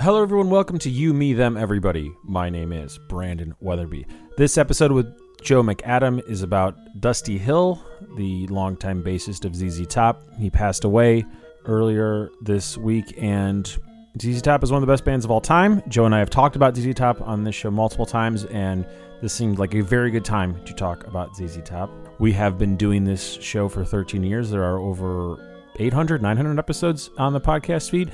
Hello, everyone. Welcome to You, Me, Them, Everybody. My name is Brandon Weatherby. This episode with Joe McAdam is about Dusty Hill, the longtime bassist of ZZ Top. He passed away earlier this week, and ZZ Top is one of the best bands of all time. Joe and I have talked about ZZ Top on this show multiple times, and this seemed like a very good time to talk about ZZ Top. We have been doing this show for 13 years. There are over 800, 900 episodes on the podcast feed.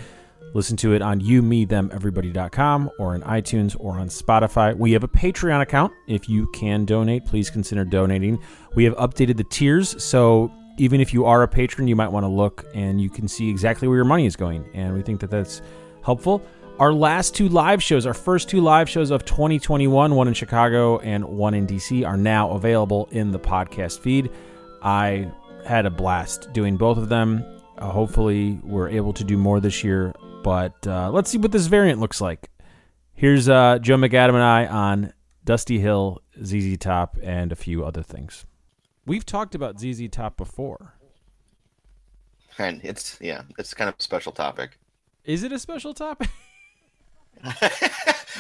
Listen to it on you, me, them, everybody.com or in iTunes or on Spotify. We have a Patreon account. If you can donate, please consider donating. We have updated the tiers, so even if you are a patron, you might want to look and you can see exactly where your money is going. And we think that that's helpful. Our last two live shows, our first two live shows of 2021, one in Chicago and one in DC, are now available in the podcast feed. I had a blast doing both of them. Uh, hopefully, we're able to do more this year, but uh, let's see what this variant looks like. Here's uh, Joe McAdam and I on Dusty Hill, ZZ Top, and a few other things. We've talked about ZZ Top before. And it's yeah, it's kind of a special topic. Is it a special topic?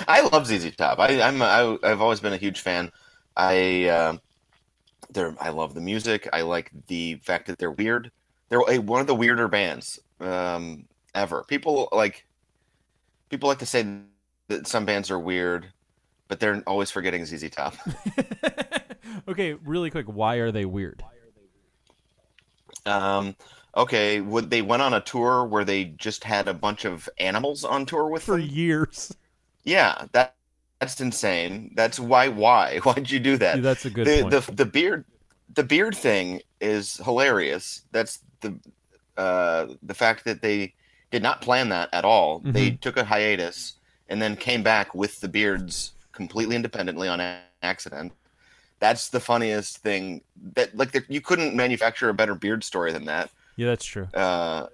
I love ZZ Top. I, I'm I, I've always been a huge fan. I uh, they're I love the music. I like the fact that they're weird. They're a, one of the weirder bands um, ever. People like people like to say that some bands are weird, but they're always forgetting ZZ Top. okay, really quick, why are they weird? Um, okay, would they went on a tour where they just had a bunch of animals on tour with For them? years. Yeah, that that's insane. That's why why why'd you do that? That's a good the, point. the the beard the beard thing is hilarious. That's the uh the fact that they did not plan that at all. They Mhm. took a hiatus and then came back with the beards completely independently on a- accident. That's the funniest thing. That like the, you couldn't manufacture a better beard story than that. yeah, that's true. Uh,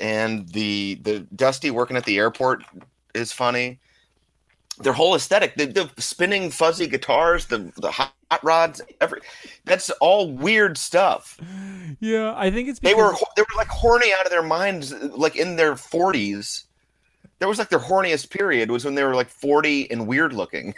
and the the Dusty working at the airport is funny. Their whole aesthetic, the, the spinning fuzzy guitars, the the hot rods, every that's all weird stuff. Yeah, I think it's They were they were like horny out of their minds, like in their forties. There was like their horniest period was when they were like forty and weird looking.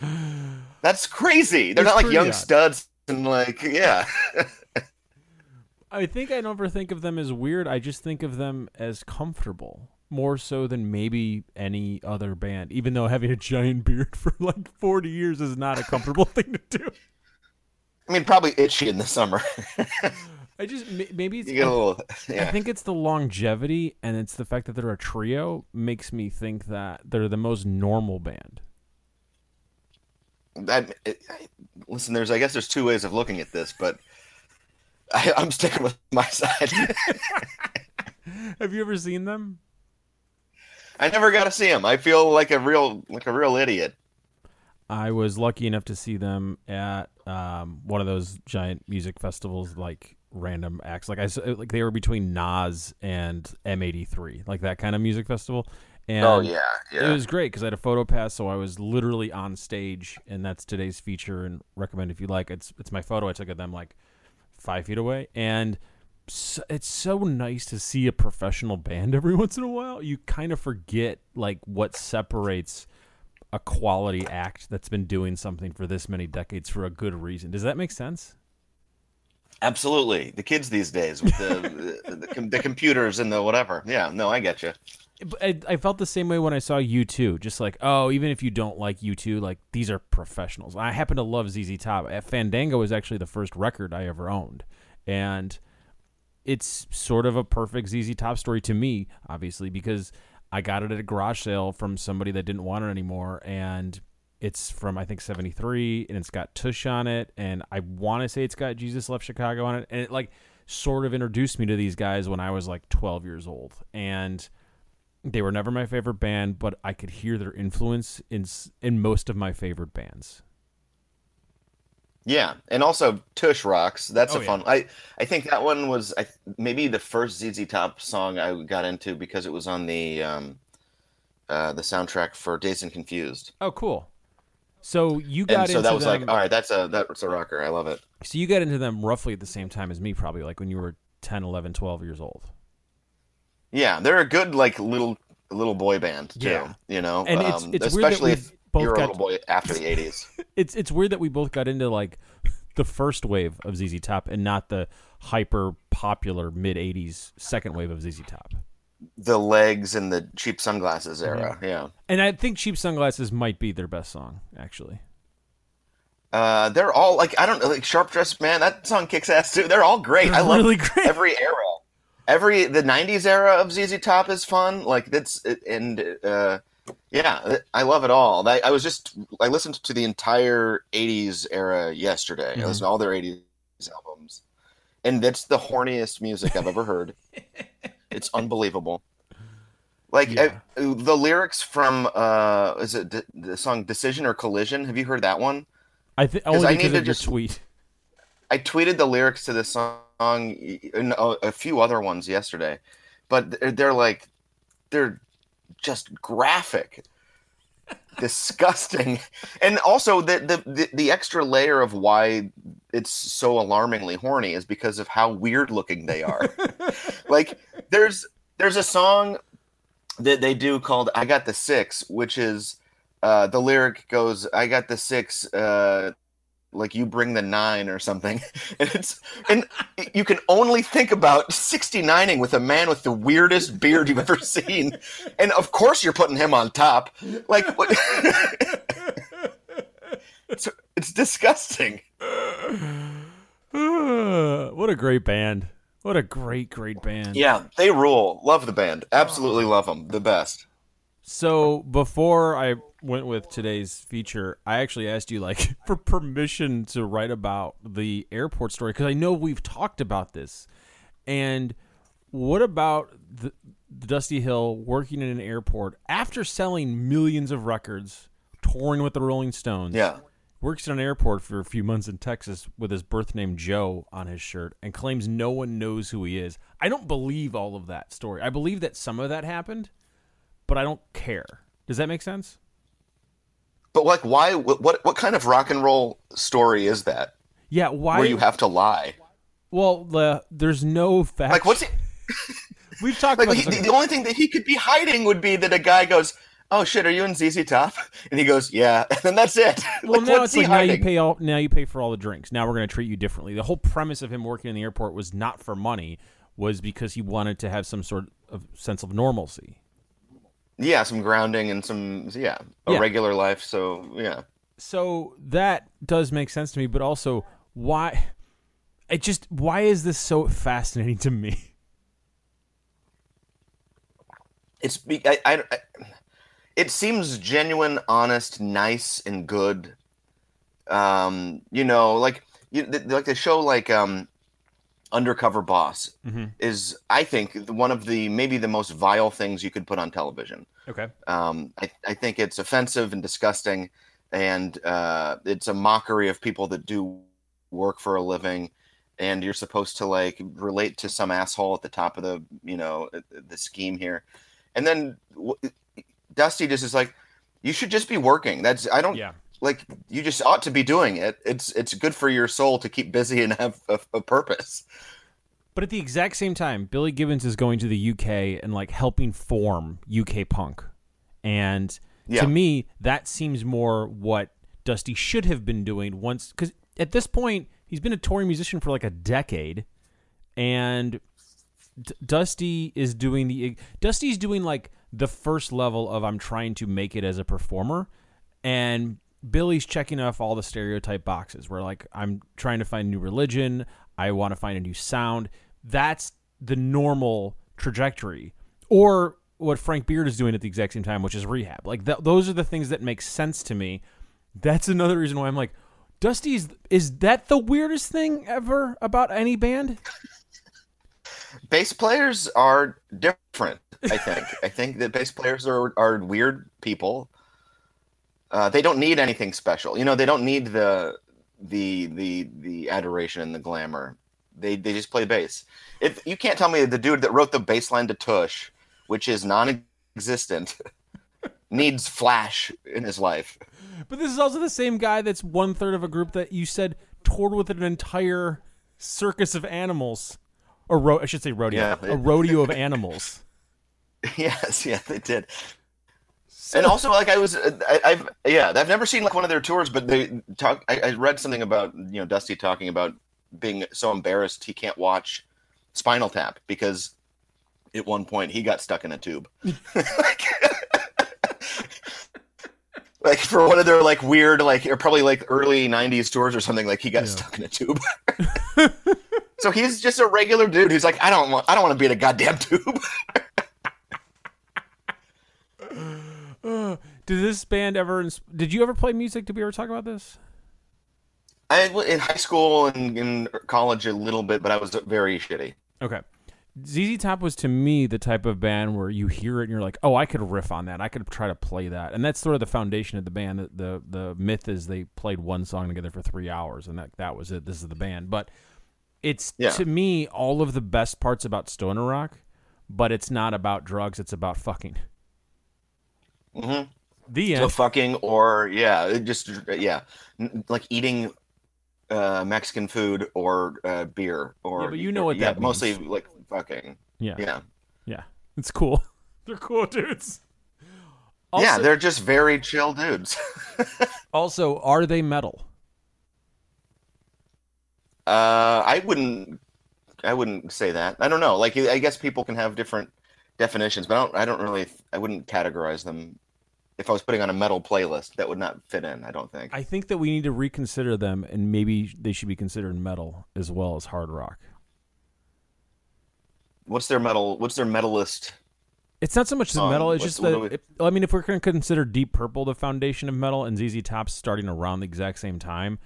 That's crazy. They're It's not like young odd. studs and like yeah. I think I never think of them as weird. I just think of them as comfortable, more so than maybe any other band. Even though having a giant beard for like forty years is not a comfortable thing to do. I mean, probably itchy in the summer. I just maybe it's you get a little I think it's the longevity and it's the fact that they're a trio makes me think that they're the most normal band. that it, I- listen there's i guess there's two ways of looking at this but I, i'm sticking with my side Have you ever seen them? I never got to see him i feel like a real like a real idiot I was lucky enough to see them at um, one of those giant music festivals, like random acts. Like I like they were between Nas and M83, like that kind of music festival. And oh yeah yeah. It was great because I had a photo pass, so I was literally on stage, and that's today's feature. And recommend if you like. It's it's my photo I took of them like five feet away, and so, it's so nice to see a professional band every once in a while. You kind of forget like what separates a quality act that's been doing something for this many decades for a good reason. Does that make sense? absolutely the kids these days with the the, the, the computers and the whatever yeah no i get you But I, I felt the same way when I saw U2. Just like, oh, even if you don't like U2, like these are professionals. I happen to love ZZ Top. Fandango was actually the first record I ever owned, and it's sort of a perfect ZZ Top story to me, obviously, because I got it at a garage sale from somebody that didn't want it anymore, and it's from I think '73, and it's got Tush on it, and I want to say it's got Jesus Left Chicago on it, and it like sort of introduced me to these guys when I was like 12 years old, and they were never my favorite band, but I could hear their influence in in most of my favorite bands. Yeah and also tush rocks that's Oh, a yeah. fun i i think that one was I, maybe the first zz top song i got into because it was on the um uh the soundtrack for dazed and confused Oh, cool. So you got and so into that was them, like all right that's a that's a rocker i love it so you got into them roughly at the same time as me, probably like when you were 10, 11, 12 years old. Yeah, they're a good like little little boy band too. Yeah. You know, And it's- Um, it's that especially if both you're got- a boy after the '80s. It's it's weird that we both got into like the first wave of ZZ Top and not the hyper popular mid '80s second wave of ZZ Top. the legs and the cheap sunglasses Mm-hmm. era. Yeah. And I think Cheap Sunglasses might be their best song, actually. Uh, they're all like I don't know, like Sharp Dressed Man. That song kicks ass too. They're all great. I love really great. every era. Every the '90s era of ZZ Top is fun. Like that's and uh, yeah, I love it all. I, I was just I listened to the entire '80s era yesterday. Mhm. I listened to all their '80s albums, and that's the horniest music I've ever heard. it's unbelievable. Like Yeah. I- the lyrics from uh, is it d- the song "Decision" or "Collision"? Have you heard that one? I think only I because need to just- tweet. I tweeted the lyrics to this song and a, a few other ones yesterday, but they're, they're like, they're just graphic, disgusting, and also the, the the the extra layer of why it's so alarmingly horny is because of how weird looking they are. like there's there's a song that they do called "I Got the Six, which is uh, the lyric goes, "I got the six, uh, like you bring the nine or something," and it's and you can only think about 69ing with a man with the weirdest beard you've ever seen, and of course you're putting him on top, like what? it's, it's disgusting. what a great band. What a great, great band. Yeah, they rule. Love the band. Absolutely love them. The best. So before I went with today's feature, I actually asked you like for permission to write about the airport story because I know we've talked about this. And what about the, Dusty Hill working in an airport after selling millions of records, touring with the Rolling Stones? Yeah. Works in an airport for a few months in Texas with his birth name Joe on his shirt and claims no one knows who he is. I don't believe all of that story. I believe that some of that happened, but I don't care. Does that make sense? But like, why? What? What, kind of rock and roll story is that? Yeah, why? Where you have to lie? well, the, there's no fact. Like, what's he? We've talked Like, about he, the, the only thing that he could be hiding would be that a guy goes, "Oh shit, are you in ZZ Top?" And he goes, "Yeah," and then that's it. well, like, now it's like now you pay all. Now you pay for all the drinks. Now we're going to treat you differently. The whole premise of him working in the airport was not for money. Was because he wanted to have some sort of sense of normalcy. Yeah, some grounding and some yeah, a Yeah. regular life. So yeah, So that does make sense to me, but also why? It just why is this so fascinating to me? it's be- I, I, I it seems genuine, honest, nice, and good. Um, you know, like you like the show like um, Undercover Boss Mhm. is I think one of the maybe the most vile things you could put on television. Okay. Um, I, I think it's offensive and disgusting, and uh, it's a mockery of people that do work for a living. And you're supposed to like relate to some asshole at the top of the you know the scheme here, and then w- Dusty just is like, you should just be working. That's I don't Yeah. Like you just ought to be doing it. It's it's good for your soul to keep busy and have a, a purpose. But at the exact same time, Billy Gibbons is going to the UK and like helping form UK punk. And Yeah. to me, that seems more what Dusty should have been doing once cuz at this point, he's been a touring musician for like a decade and D- Dusty is doing the Dusty's doing like the first level of I'm trying to make it as a performer and Billy's checking off all the stereotype boxes where like I'm trying to find new religion, I want to find a new sound. That's the normal trajectory. Or what Frank Beard is doing at the exact same time, which is rehab. Like th- those are the things that make sense to me. That's another reason why I'm like Dusty's is that the weirdest thing ever about any band? bass players are different i think i think that bass players are, are weird people uh, they don't need anything special you know they don't need the the the the adoration and the glamour they they just play bass if you can't tell me the dude that wrote the bass line to tush which is non-existent needs flash in his life But this is also the same guy that's one third of a group that you said toured with an entire circus of animals, or ro- I should say rodeo, Yeah. a rodeo of animals. yes, yeah, they did. And also, like I was, I, I've yeah, I've never seen like one of their tours, but they talk. I, I read something about you know Dusty talking about being so embarrassed he can't watch Spinal Tap because at one point he got stuck in a tube. like, like for one of their like weird like or probably like early 90s tours or something like he got Yeah. stuck in a tube so he's just a regular dude who's like i don't want i don't want to be in a goddamn tube Uh, did this band ever? Did you ever play music? Did we ever talk about this? i in high school and in college a little bit but i was very shitty Okay. ZZ Top was to me the type of band where you hear it and you're like, oh, I could riff on that. I could try to play that. And that's sort of the foundation of the band. The the, the myth is they played one song together for three hours and that, that was it. This is the band. But it's Yeah. to me all of the best parts about stoner rock, but it's not about drugs, it's about fucking. hmm The so fucking or yeah just yeah like eating uh mexican food or uh beer or Yeah, but you know what yeah that mostly means. like fucking yeah. yeah Yeah. It's cool. They're cool dudes. Also, yeah they're just very chill dudes also are they metal? Uh, I wouldn't. I wouldn't say that. I don't know. Like, I guess people can have different definitions, but I don't. I don't really. I wouldn't categorize them. If I was putting on a metal playlist, that would not fit in. I don't think. I think that we need to reconsider them, and maybe they should be considered metal as well as hard rock. What's their metal? What's their metalist? It's not so much the Um, metal; it's just the. we- if- I mean, if we're going to consider Deep Purple the foundation of metal, and ZZ Top's starting around the exact same time,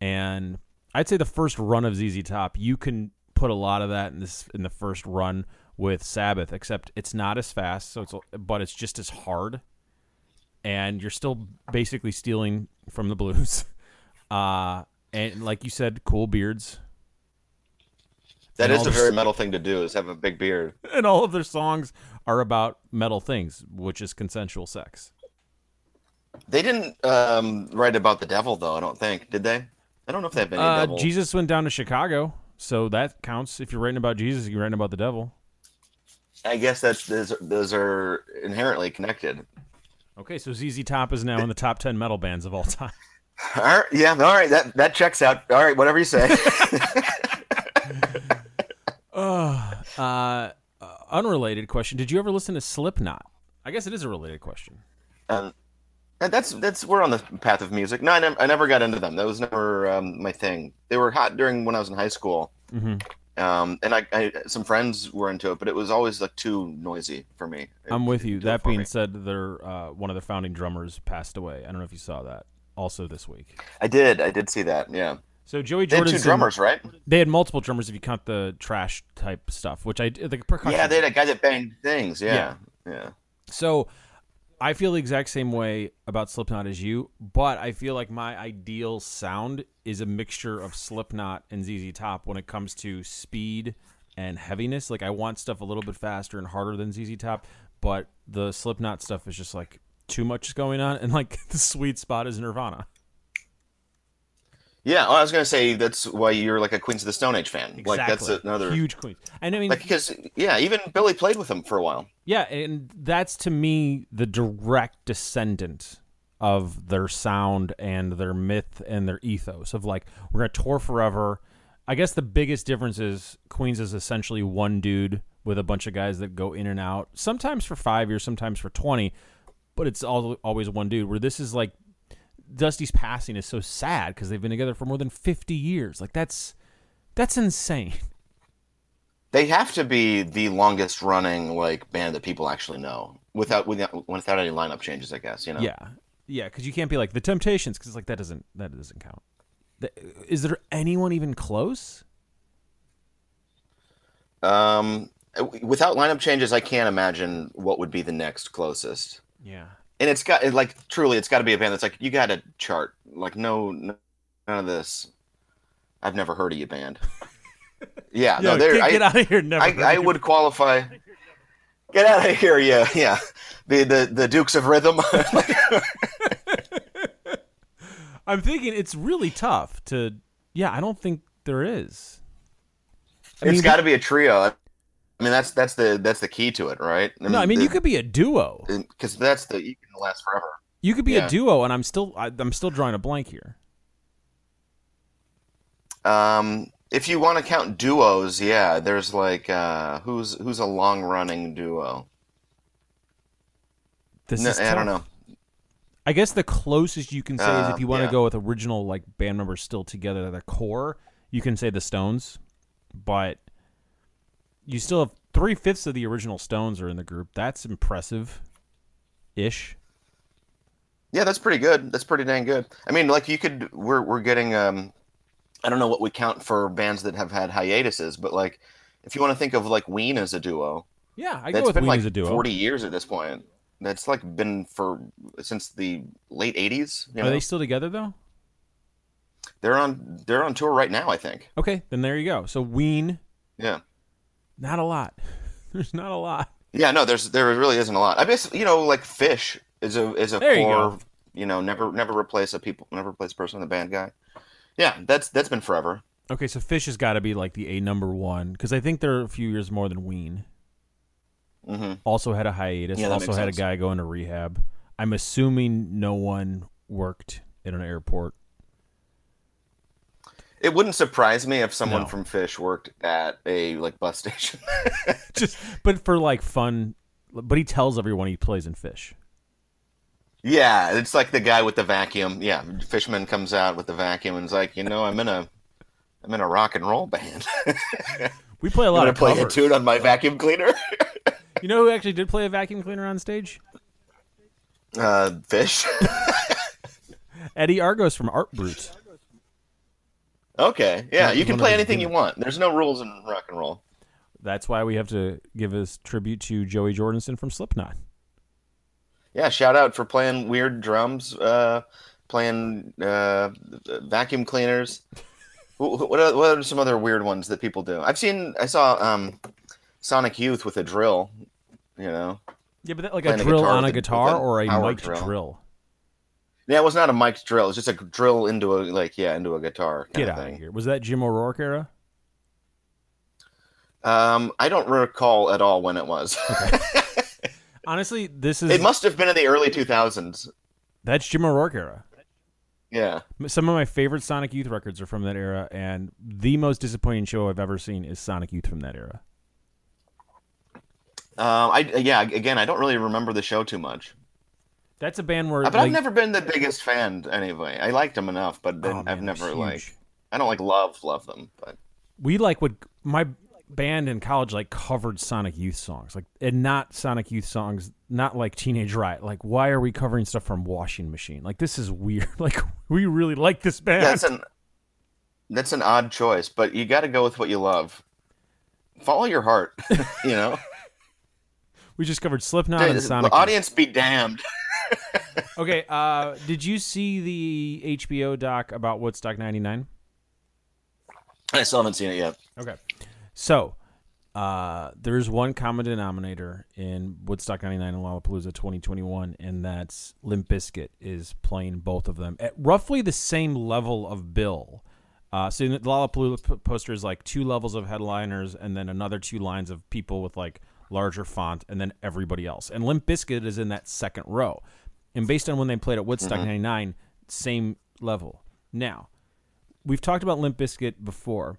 and I'd say the first run of ZZ Top, you can put a lot of that in this in the first run with Sabbath, except it's not as fast, so it's but it's just as hard, and you're still basically stealing from the blues. Uh, and like you said, cool beards. That is a very metal thing to do. Is have a big beard. and all of their songs are about metal things, which is consensual sex. They didn't um, write about the devil, though. I don't think. Did they? I don't know if they have any Uh, devil. Jesus went down to Chicago, so that counts. If you're writing about Jesus, you're writing about the devil. I guess that's those, those are inherently connected. Okay, so ZZ Top is now in the top ten metal bands of all time. All right. Yeah. All right. That that checks out. All right. Whatever you say. uh, uh, unrelated question: Did you ever listen to Slipknot? I guess it is a related question. Um, and that's that's we're on the path of music. No, I never, I never got into them. That was never um, my thing. They were hot during when I was in high school, hmm um, and I, I some friends were into it, but it was always like too noisy for me. It I'm with you. That being me. said, their uh, one of their founding drummers passed away. I don't know if you saw that. Also this week. I did, I did see that. Yeah, So Joey Jordan. they had two drummers, right? They had multiple drummers if you count the trash type stuff, which I the percussion. Yeah, they had a guy that banged things. Yeah, yeah. So I feel the exact same way about Slipknot as you, but I feel like my ideal sound is a mixture of Slipknot and ZZ Top when it comes to speed and heaviness. Like I want stuff a little bit faster and harder than ZZ Top, but the Slipknot stuff is just like too much is going on and like the sweet spot is Nirvana. Yeah, well, I was gonna say that's why you're like a Queens of the Stone Age fan. Like that's Exactly. another huge queen. And I mean like because yeah, even Billy played with him for a while. Yeah, and that's to me the direct descendant of their sound and their myth and their ethos of like we're gonna tour forever. I guess the biggest difference is Queens is essentially one dude with a bunch of guys that go in and out, sometimes for five years, sometimes for twenty, but it's all, always one dude. Where this is like Dusty's passing is so sad because they've been together for more than fifty years. Like that's that's insane. They have to be the longest running like band that people actually know without without without any lineup changes. I guess you know. Yeah, yeah, because you can't be like the Temptations because like that doesn't that doesn't count. Is there anyone even close? Um, without lineup changes, I can't imagine what would be the next closest. Yeah, And it's got it, like truly, it's got to be a band that's like you got to chart. Like no, no, none of this. I've never heard of you, band. Yeah, no, they're, get, I, get out of here. Never. I, I would qualify. Get out of here, yeah, yeah. The the the Dukes of Rhythm. I'm thinking it's really tough to. Yeah, I don't think there is. I it's got to be a trio. I mean, that's that's the that's the key to it, right? no, I mean the- you could be a duo. because that's the you can last forever. You could be Yeah. a duo, and I'm still I, I'm still drawing a blank here. Um, if you want to count duos, yeah, there's like uh, who's who's a long running duo. This No, is I don't know. I guess the closest you can say is Uh, if you want to yeah. go with original like band members still together at the core, you can say the Stones, but you still have three fifths of the original Stones are in the group. That's impressive, ish. Yeah, that's pretty good. That's pretty dang good. I mean, like you could we're we're getting um I don't know what we count for bands that have had hiatuses, but like if you want to think of like Ween as a duo, Yeah, I that's go with been Ween like as a duo. 40 years at this point. That's like been for since the late 80s, you Are know? they still together though? They're on they're on tour right now, I think. Okay, then there you go. So Ween, Yeah. Not a lot. There's not a lot. Yeah, no, there's there really isn't a lot. I guess you know, like Phish is a is a There you core. go. You know, never never replace a people, never replace a person in the band guy. Yeah, that's that's been forever. Okay, so Phish has got to be like the A number one because I think they're a few years more than Ween. hmm Also had a hiatus. Yeah, also had sense. a guy go into rehab. I'm assuming no one worked in an airport. It wouldn't surprise me if someone No. from Phish worked at a like bus station. Just, but for like fun. But he tells everyone he plays in Phish. yeah, it's like the guy with the vacuum. Yeah, Fishman comes out with the vacuum and is like, you know, I'm in a I'm in a rock and roll band. We play a lot of play a tune on my vacuum cleaner. You know who actually did play a vacuum cleaner on stage? uh, Phish. Eddie Argos from Art Brutes. Okay, yeah, you can play anything you want. There's no rules in rock and roll. That's why we have to give a tribute to Joey Jordison from Slipknot. Yeah, shout out for playing weird drums, uh, playing uh, vacuum cleaners. Wh- wh- What are, what are some other weird ones that people do? I've seen, I saw um, Sonic Youth with a drill. You know, Yeah, but that, like a drill on a guitar or a mic'd drill. drill. Yeah, it was not a mic'd drill. It's just a drill into a like yeah into a guitar. Kind Get of out thing. of here. Was that Jim O'Rourke era? Um, I don't recall at all when it was. Honestly, this is it must have been in the early 2000s. that's Jim O'Rourke era. Yeah. Some of my favorite Sonic Youth records are from that era, and the most disappointing show I've ever seen is Sonic Youth from that era. Um, I yeah. Again, I don't really remember the show too much. That's a band where But like, I've never been the biggest fan anyway. I liked them enough, but then oh, man, I've never like I don't like love love them, but we like would my band in college like covered Sonic Youth songs, like and not Sonic Youth songs, not like Teenage Riot. Like, why are we covering stuff from Washing Machine? Like, this is weird. Like, we really like this band. that's an that's an odd choice. But you got to go with what you love. Follow your heart. you know, we just covered Slipknot and the Sonic. Youth. audience be damned. Okay, uh, did you see the HBO doc about Woodstock '99? I still haven't seen it yet. Okay. So, uh, there's one common denominator in Woodstock 99 and Lollapalooza 2021, and that's Limp Bizkit is playing both of them at roughly the same level of bill. Uh, so, the Lollapalooza poster is like two levels of headliners and then another two lines of people with like larger font and then everybody else. And Limp Bizkit is in that second row. And based on when they played at Woodstock 99, same level. Now, we've talked about Limp Bizkit before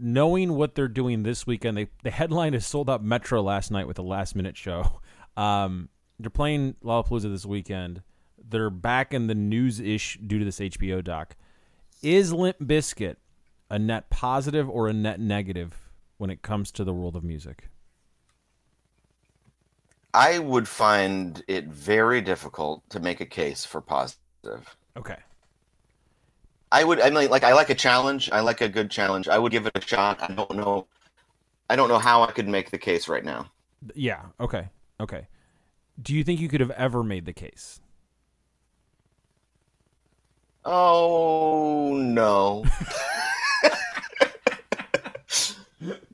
knowing what they're doing this weekend, they the headline is sold out Metro last night with a last minute show. Um, they're playing Lollapalooza this weekend. They're back in the news ish due to this HBO doc. Is Limp Bizkit a net positive or a net negative when it comes to the world of music? I would find it very difficult to make a case for positive. Okay. I would. I mean, like I like a challenge. I like a good challenge. I would give it a shot. I don't know. I don't know how I could make the case right now. Yeah. Okay. Okay. Do you think you could have ever made the case? Oh no.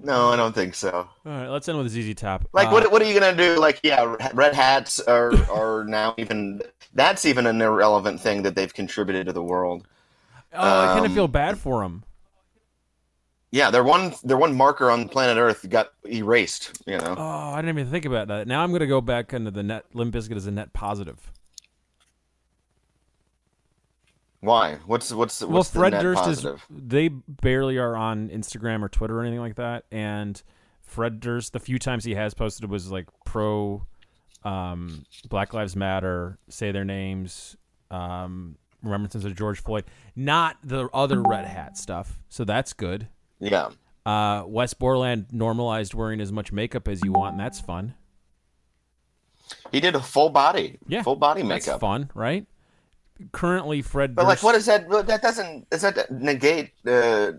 no, I don't think so. All right. Let's end with a ZZ Top. Like, Uh, what what are you gonna do? Like, yeah, red hats are are now even. That's even an irrelevant thing that they've contributed to the world. Oh, I kind of um, feel bad for them. Yeah, their one their one marker on planet Earth got erased. You know. Oh, I didn't even think about that. Now I'm gonna go back into the net. Limp Bizkit as a net positive. Why? What's what's well, Fred Durst positive? is. They barely are on Instagram or Twitter or anything like that. And Fred Durst, the few times he has posted was like pro um, Black Lives Matter, say their names, um, remembrances of George Floyd, not the other red hat stuff. So that's good. Yeah. Uh, Wes Borland normalized wearing as much makeup as you want, and that's fun. He did a full body, Yeah, full body That's makeup. fun, right? Currently, Fred But Durst. like, what is that? That doesn't does that negate, uh,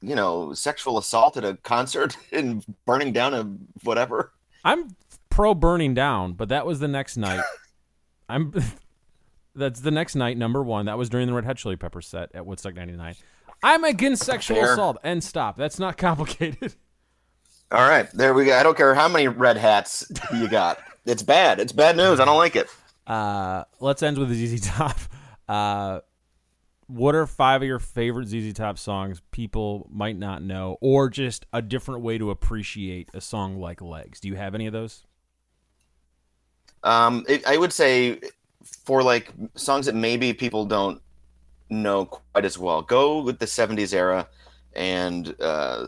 you know, sexual assault at a concert and burning down a whatever? I'm pro burning down, but that was the next night. I'm. That's the next night, number one. That was during the Red Hot Chili Peppers set at Woodstock '99. I'm against sexual Fair. assault. And stop. That's not complicated. All right, there we go. I don't care how many red hats you got. It's bad. It's bad news. I don't like it. Uh, let's end with ZZ Top. Uh, what are five of your favorite ZZ Top songs people might not know, or just a different way to appreciate a song like Legs? Do you have any of those? Um, it, I would say for like songs that maybe people don't know quite as well, go with the '70s era, and uh,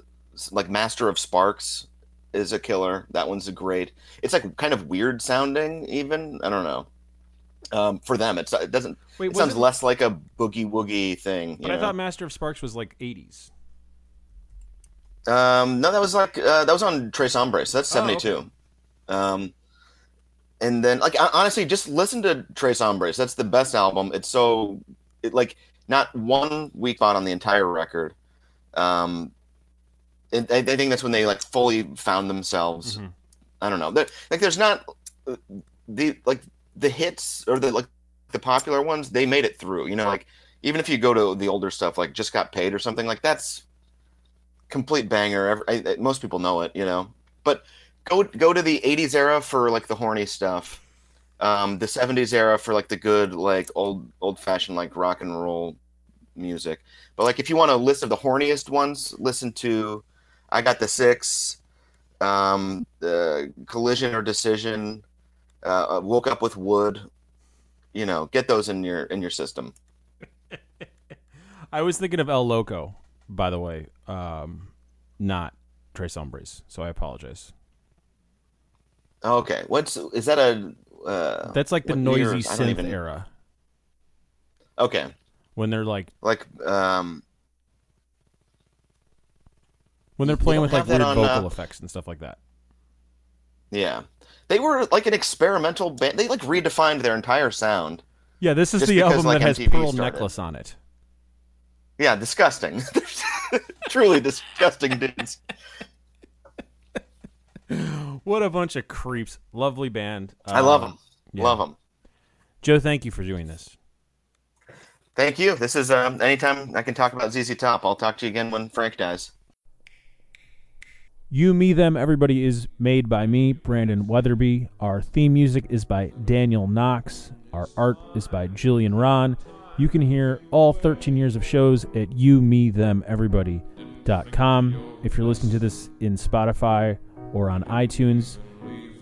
like Master of Sparks is a killer. That one's a great. It's like kind of weird sounding, even. I don't know. Um, for them, it's it doesn't. Wait, It sounds it- less like a boogie woogie thing. you But I know? thought Master of Sparks was like 80s. Um, no, that was like uh, that was on Tres Hombres. So that's Oh, seventy two. Um, and then like honestly, just listen to Tres Hombres. That's the best album. It's so it like not one weak spot on the entire record. Um, and I, I think that's when they like fully found themselves. Mhm. I don't know. There, like there's not uh, the like the hits or the like the popular ones. They made it through. You know, like even if you go to the older stuff, like just got paid or something like that's complete banger. I, I- most people know it, you know. But go go to the '80s era for like the horny stuff. Um, the '70s era for like the good, like old old fashioned like rock and roll music. But like if you want a list of the horniest ones, listen to I Got the Six, um, the Collision or Decision, uh, Woke Up with Wood. You know, get those in your in your system. I was thinking of El Loco, by the way, um, not Tres Hombres. So I apologize. Okay, what's is that a? Uh, That's like the year noisy is- synth even- era Okay, when they're like like um, when they're playing with like weird on, vocal uh, effects and stuff like that. Yeah, they were like an experimental band. They like redefined their entire sound. Yeah, this is the because, album like, that has MTV Pearl started. Necklace on it. Yeah, disgusting. Truly disgusting dudes. What a bunch of creeps! Lovely band. I love them. yeah. Love them. Joe, thank you for doing this. Thank you. This is um, anytime I can talk about ZZ Top. I'll talk to you again when Frank dies. You, Me, Them, Everybody is made by me, Brandon Weatherby. Our theme music is by Daniel Knox. Our art is by Jillian Ron. You can hear all 13 years of shows at youmethemeverybody.com. If you're listening to this in Spotify or on iTunes,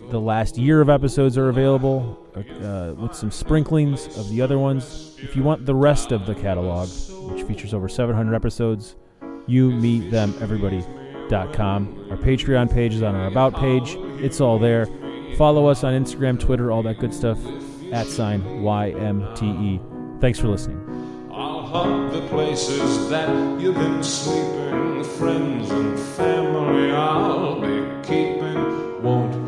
the last year of episodes are available uh, with some sprinklings of the other ones. If you want the rest of the catalog, which features over 700 episodes, you, me, them, gmail.com. Our Patreon page is on our About page. It's all there. Follow us on Instagram, Twitter, all that good stuff. At sign YMTE. Thanks for listening. I'll the places that you've been sleeping, friends and family I'll be keeping. Won't